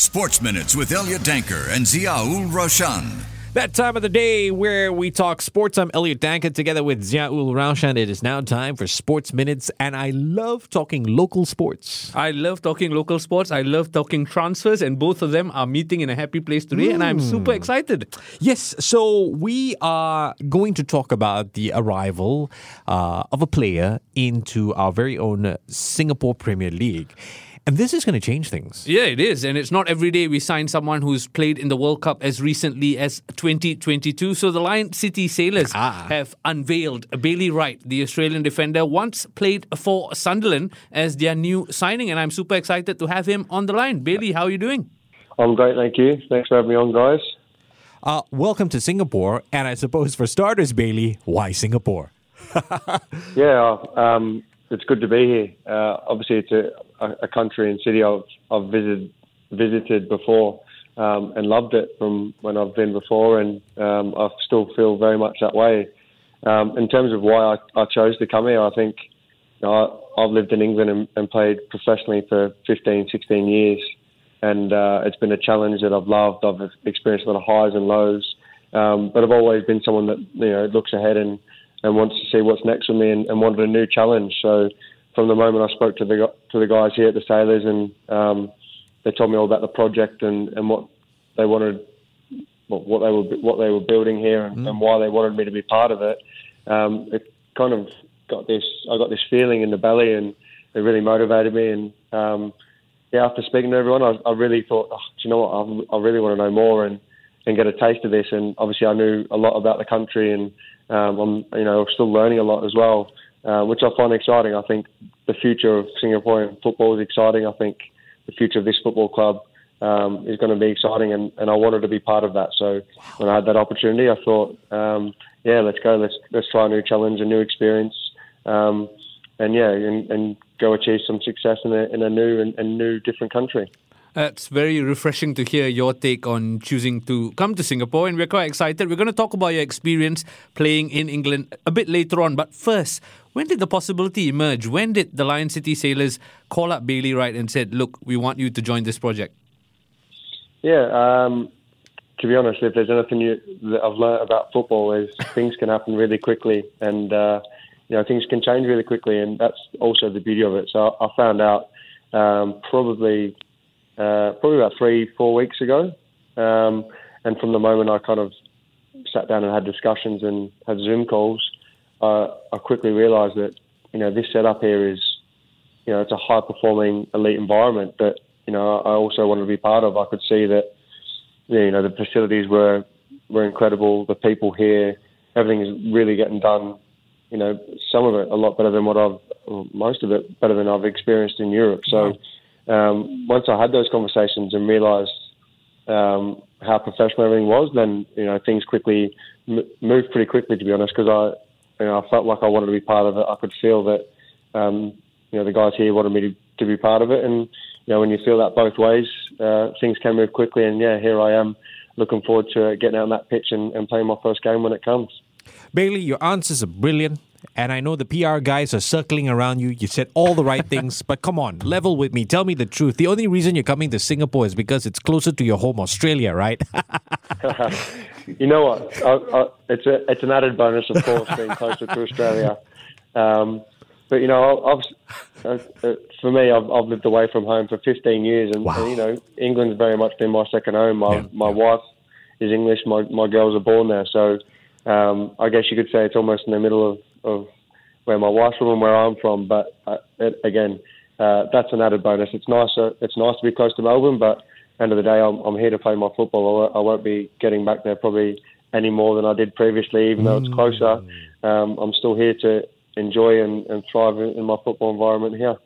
Sports Minutes with Elliot Danker and Ziaul Raushan. That time of the day where we talk sports. I'm Elliot Danker together with Ziaul Raushan. It is now time for Sports Minutes, and I love talking local sports. I love talking local sports. I love talking transfers, and both of them are meeting in a happy place today, and I'm super excited. Yes, so we are going to talk about the arrival uh, of a player into our very own Singapore Premier League. And this is going to change things. Yeah, it is. And it's not every day we sign someone who's played in the World Cup as recently as 2022. So the Lion City Sailors Ah. have unveiled Bailey Wright, the Australian defender, once played for Sunderland as their new signing. And I'm super excited to have him on the line. Bailey, how are you doing? I'm great, thank you. Thanks for having me on, guys. Uh, welcome to Singapore. And I suppose for starters, Bailey, why Singapore? Yeah, um, it's good to be here. Uh, obviously, it's a, a, country and city I've, I've visited visited before um, and loved it from when I've been before, and um, I still feel very much that way. Um, in terms of why I, I chose to come here, I think you know, I, I've lived in England and, and played professionally for 15, 16 years, and uh, it's been a challenge that I've loved. I've experienced a lot of highs and lows, um, but I've always been someone that you know looks ahead and and wants to see what's next for me and, and wanted a new challenge. So from the moment I spoke to the to the guys here at the Sailors and um, they told me all about the project and, and what they wanted, what, what they were what they were building here and, and why they wanted me to be part of it. Um, it kind of got this I got this feeling in the belly and it really motivated me and um, yeah after speaking to everyone I, I really thought oh, do you know what I, I really want to know more and and get a taste of this and obviously I knew a lot about the country and um, I'm you know still learning a lot as well, uh, which I find exciting. I think the future of Singaporean football is exciting. I think the future of this football club um, is going to be exciting, and, and I wanted to be part of that. So when I had that opportunity, I thought, um, yeah, let's go, let's let's try a new challenge, a new experience, um, and yeah, and, and go achieve some success in a in a new and, and new different country. It's very refreshing to hear your take on choosing to come to Singapore, and we're quite excited. We're going to talk about your experience playing in England a bit later on. But first, when did the possibility emerge? When did the Lion City Sailors call up Bailey Wright and said, "Look, we want you to join this project"? Yeah, um, to be honest, if there's anything you, that I've learned about football is things can happen really quickly, and uh, you know things can change really quickly, and that's also the beauty of it. So I found out um, probably uh, probably about three, four weeks ago, um, and from the moment I kind of sat down and had discussions and had Zoom calls, uh, I quickly realised that you know this setup here is you know it's a high performing elite environment that you know I also wanted to be part of. I could see that you know the facilities were were incredible. The people here, everything is really getting done. You know, some of it a lot better than what I've, most of it better than I've experienced in Europe. So um, once I had those conversations and realised um, how professional everything was, then you know things quickly m- moved pretty quickly. To be honest, because I, you know, I felt like I wanted to be part of it. I could feel that, um, you know, the guys here wanted me to, to be part of it, and you know, when you feel that both ways, uh, things can move quickly. And yeah, here I am, looking forward to getting out on that pitch and, and playing my first game when it comes. Bailey, your answers are brilliant. And I know the PR guys are circling around you. You said all the right things, but come on, level with me. Tell me the truth. The only reason you're coming to Singapore is because it's closer to your home, Australia, right? you know what? I, I, it's a it's an added bonus, of course, being closer to Australia. Um, but you know, I've, uh, uh, for me, I've, I've lived away from home for 15 years, and, Wow. and, you know, England's very much been my second home. My Yeah, my yeah. wife is English. My my girls are born there, so um, I guess you could say it's almost in the middle of, of where my wife's from and where I'm from. But uh, it, again, uh, that's an added bonus. It's nice. Uh, it's nice to be close to Melbourne, but end of the day, I'm, I'm here to play my football. I won't, I won't be getting back there probably any more than I did previously, even though it's closer. Um, I'm still here to enjoy and, and thrive in, in my football environment here.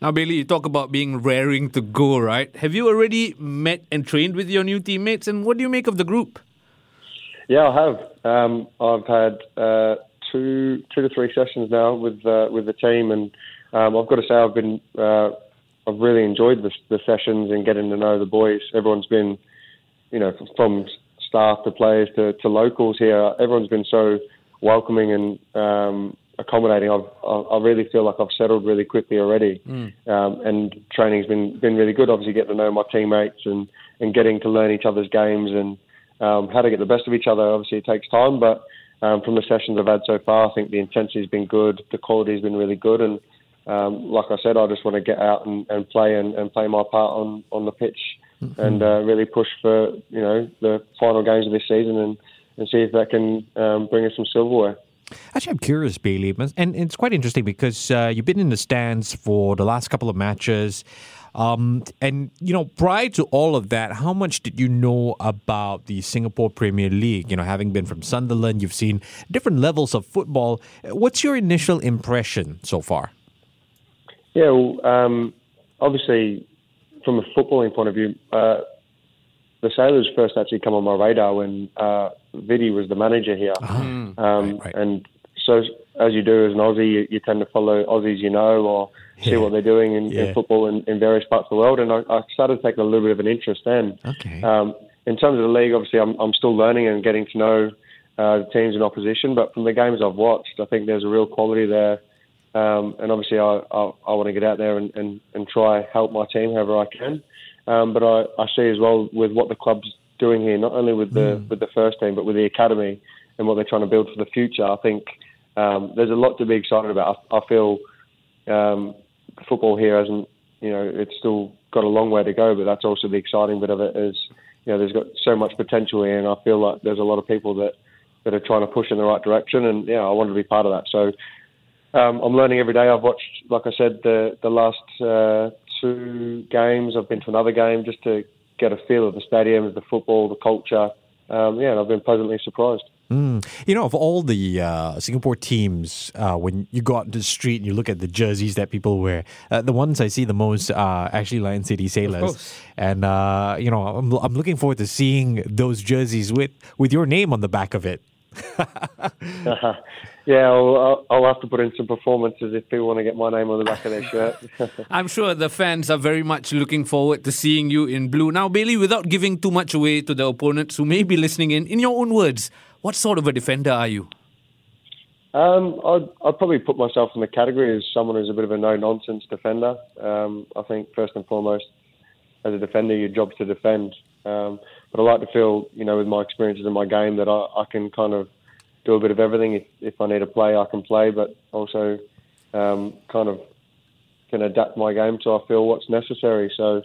Now, Bailey, you talk about being raring to go, right? Have you already met and trained with your new teammates, and what do you make of the group? Yeah, I have. Um, I've had uh, two two to three sessions now with uh, with the team, and um, I've got to say I've been uh, I've really enjoyed the, the sessions and getting to know the boys. Everyone's been, you know, from staff to players to, to locals here. Everyone's been so welcoming and um, accommodating. I've, I, I really feel like I've settled really quickly already, um, and training's been been really good. Obviously, getting to know my teammates and and getting to learn each other's games and um, how to get the best of each other. Obviously, it takes time, but um, from the sessions I've had so far, I think the intensity's been good, the quality's been really good, and um, like I said, I just want to get out and, and play and, and play my part on, on the pitch and uh, really push for you know the final games of this season and, and see if that can um, bring us some silverware. Actually, I'm curious, Bailey, and it's quite interesting because uh, you've been in the stands for the last couple of matches. Um, and, you know, prior to all of that, how much did you know about the Singapore Premier League? You know, having been from Sunderland, you've seen different levels of football. What's your initial impression so far? Yeah, well, um, obviously, from a footballing point of view, uh, the Sailors first actually come on my radar when uh, Vidi was the manager here. Um, right, right. And so, as you do as an Aussie, you, you tend to follow Aussies you know or see what they're doing in, Yeah. in football in, in various parts of the world. And I, I started taking a little bit of an interest then. Okay. Um, in terms of the league, obviously, I'm, I'm still learning and getting to know uh, the teams in opposition. But from the games I've watched, I think there's a real quality there. Um, and obviously, I, I, I want to get out there and, and, and try help my team however I can. Um, but I, I see as well with what the club's doing here, not only with the with the first team, but with the academy and what they're trying to build for the future. I think um, there's a lot to be excited about. I, I feel um, football here hasn't, you know, it's still got a long way to go, but that's also the exciting bit of it is, you know, there's got so much potential here, and I feel like there's a lot of people that that are trying to push in the right direction, and yeah, I want to be part of that. So. Um, I'm learning every day. I've watched, like I said, the the last uh, two games. I've been to another game just to get a feel of the stadium, the football, the culture. Um, yeah, and I've been pleasantly surprised. You know, of all the uh, Singapore teams, uh, when you go out into the street and you look at the jerseys that people wear, uh, the ones I see the most are actually Lion City Sailors. course. And, uh, you know, I'm, I'm looking forward to seeing those jerseys with, with your name on the back of it. yeah, I'll, I'll, I'll have to put in some performances if people want to get my name on the back of their shirt. I'm sure the fans are very much looking forward to seeing you in blue. Now, Bailey, without giving too much away to the opponents who may be listening in, in your own words, what sort of a defender are you? Um, I'd, I'd probably put myself in the category as someone who's a bit of a no-nonsense defender. Um, I think first and foremost, as a defender, your job's to defend. Um, but I like to feel, you know, with my experiences in my game, that I, I can kind of do a bit of everything. If, if I need to play, I can play, but also um, kind of can adapt my game to I feel what's necessary. So,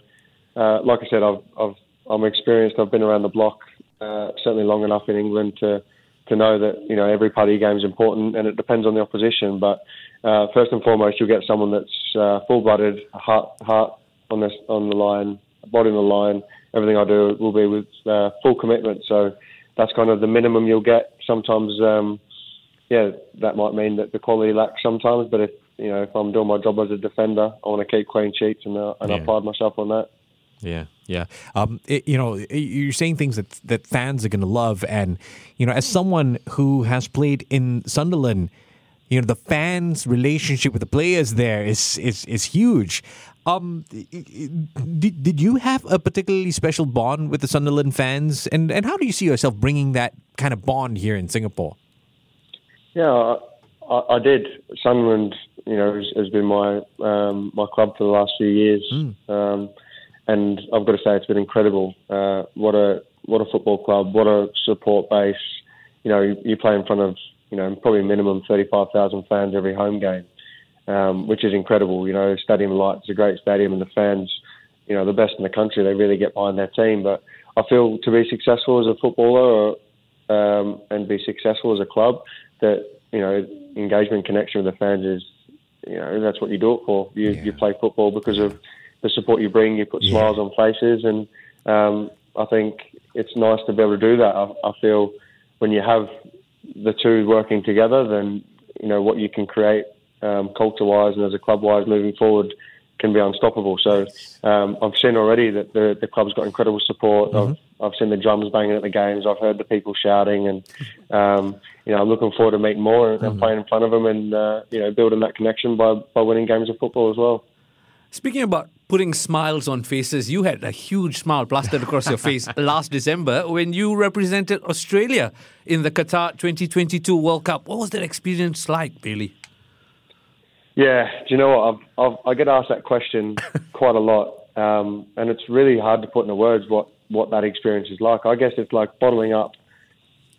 uh, like I said, I've, I've, I'm experienced. I've been around the block uh, certainly long enough in England to to know that you know every part of your game is important, and it depends on the opposition. But uh, first and foremost, you'll get someone that's uh, full-blooded, heart heart on this on the line, body on the line. Everything I do will be with uh, full commitment. So that's kind of the minimum you'll get. Sometimes, um, yeah, that might mean that the quality lacks sometimes. But if you know if I'm doing my job as a defender, I want to keep clean sheets, and uh, and I pride myself on that. Yeah, yeah. Um, it, you know, you're saying things that that fans are going to love, and you know, as someone who has played in Sunderland, you know, the fans' relationship with the players there is is is huge. Um, did did you have a particularly special bond with the Sunderland fans, and and how do you see yourself bringing that kind of bond here in Singapore? Yeah, I, I, did. Sunderland, you know, has, has been my um, my club for the last few years, um, and I've got to say it's been incredible. Uh, what a what a football club! What a support base! You know, you, you play in front of you know probably a minimum thirty five thousand fans every home game, um, which is incredible. You know, Stadium Light is a great stadium, and the fans, you know, the best in the country. They really get behind their team. But I feel to be successful as a footballer or um, and be successful as a club, that you know engagement, connection with the fans is, you know, that's what you do it for. You you play football because of the support you bring. You put Yeah. smiles on faces, and um, I think it's nice to be able to do that. I, I feel when you have the two working together, then you know what you can create um, culture-wise and as a club-wise moving forward can be unstoppable. So um, I've seen already that the, the club's got incredible support. I've, I've seen the drums banging at the games. I've heard the people shouting, and um, you know I'm looking forward to meeting more and playing in front of them, and uh, you know building that connection by by winning games of football as well. Speaking about putting smiles on faces, you had a huge smile plastered across your face last December when you represented Australia in the Qatar 2022 World Cup. What was that experience like, Bailey? Yeah, do you know what? I've, I've, I get asked that question quite a lot, um, and it's really hard to put into words what, what that experience is like. I guess it's like bottling up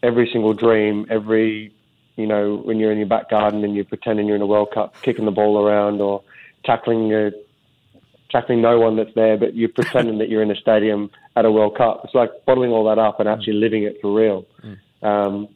every single dream, every you know when you're in your back garden and you're pretending you're in a World Cup, kicking the ball around or tackling a tackling no one that's there, but you're pretending that you're in a stadium at a World Cup. It's like bottling all that up and actually living it for real, um,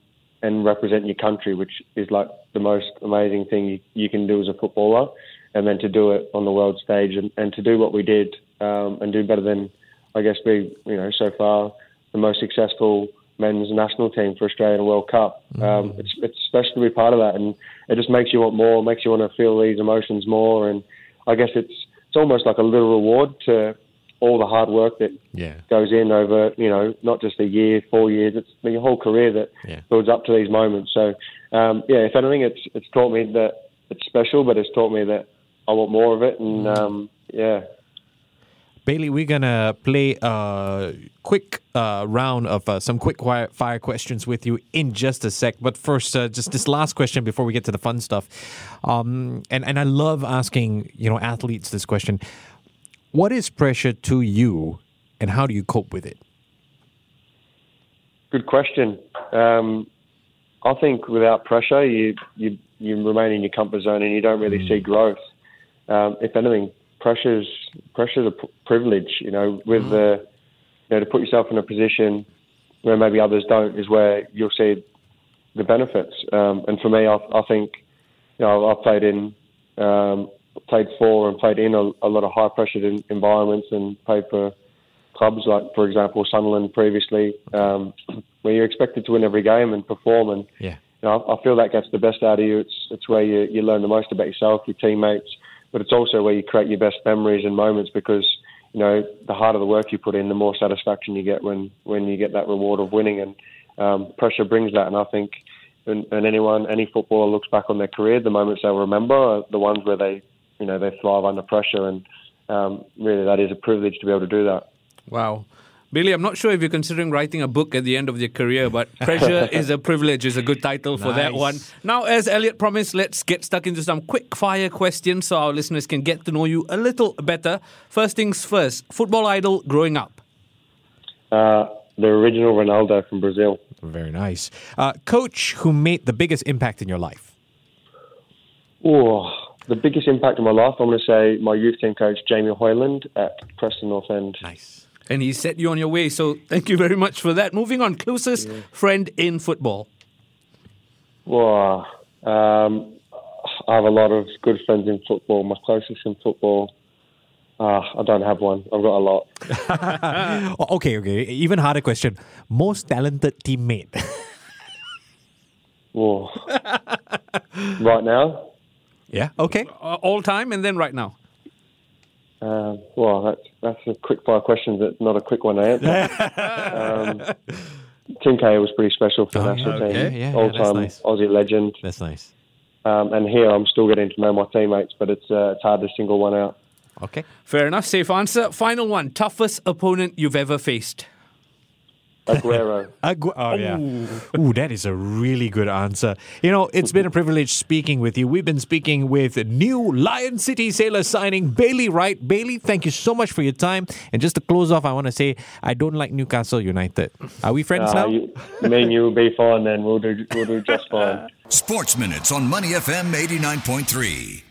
and representing your country, which is like the most amazing thing you, you can do as a footballer. And then to do it on the world stage and, and to do what we did um, and do better than, I guess, be you know so far the most successful men's national team for Australia in a World Cup. Um, it's it's special to be part of that, and it just makes you want more, makes you want to feel these emotions more, and I guess it's it's almost like a little reward to all the hard work that Yeah. goes in over, you know, not just a year, four years, it's your whole career that Yeah. builds up to these moments. So, um, yeah, if anything, it's it's taught me that it's special, but it's taught me that I want more of it, and um, yeah, Bailey, we're gonna play a quick uh, round of uh, some quick fire questions with you in just a sec. But first, uh, just this last question before we get to the fun stuff. Um, and and I love asking you know athletes this question: What is pressure to you, and how do you cope with it? Good question. Um, I think without pressure, you, you you remain in your comfort zone and you don't really see growth. Um, if anything, pressure's pressure's a p- privilege. You know, with the you know to put yourself in a position where maybe others don't is where you'll see the benefits. Um, and for me, I, I think you know I've played in um, played for and played in a, a lot of high pressured en- environments and played for clubs like, for example, Sunderland previously, um, where you're expected to win every game and perform. And Yeah. you know, I, I feel that gets the best out of you. It's it's where you, you learn the most about yourself, your teammates, but it's also where you create your best memories and moments because you know the harder the work you put in, the more satisfaction you get when when you get that reward of winning. And um, pressure brings that. And I think. And, and anyone, any footballer looks back on their career, the moments they'll remember are the ones where they, you know, they thrive under pressure, and um, really that is a privilege to be able to do that. Wow. Bailey, I'm not sure if you're considering writing a book at the end of your career, but Pressure is a Privilege is a good title for that one. Now, as Elliot promised, let's get stuck into some quick fire questions so our listeners can get to know you a little better. First things first, football idol growing up. Uh, the original Ronaldo from Brazil. Very nice. Uh, coach who made the biggest impact in your life. Oh, the biggest impact in my life, I'm going to say my youth team coach, Jamie Hoyland at Preston North End. Nice. And he set you on your way, so thank you very much for that. Moving on, closest friend in football. Wow. Um, I have a lot of good friends in football. My closest in football, uh, I don't have one. I've got a lot. Okay, okay. Even harder question. Most talented teammate. Whoa. right now, yeah. Okay. Uh, all time and then right now. Um, well, that's that's a quick fire question. but not a quick one to answer. um, Tim Cahill was pretty special for the Oh, national okay. team. Yeah, yeah, All that's time nice. Aussie legend. That's nice. Um, and here I'm still getting to know my teammates, but it's uh, it's hard to single one out. Okay. Fair enough, safe answer. Final one, toughest opponent you've ever faced. Aguero. Agu- oh, yeah. Ooh, that is a really good answer. You know, it's been a privilege speaking with you. We've been speaking with new Lion City Sailor signing, Bailey Wright. Bailey, thank you so much for your time. And just to close off, I want to say I don't like Newcastle United. Are we friends Uh, now? you, me and you will be fine then. We'll do we'll do just fine. Sports Minutes on Money FM 89.3.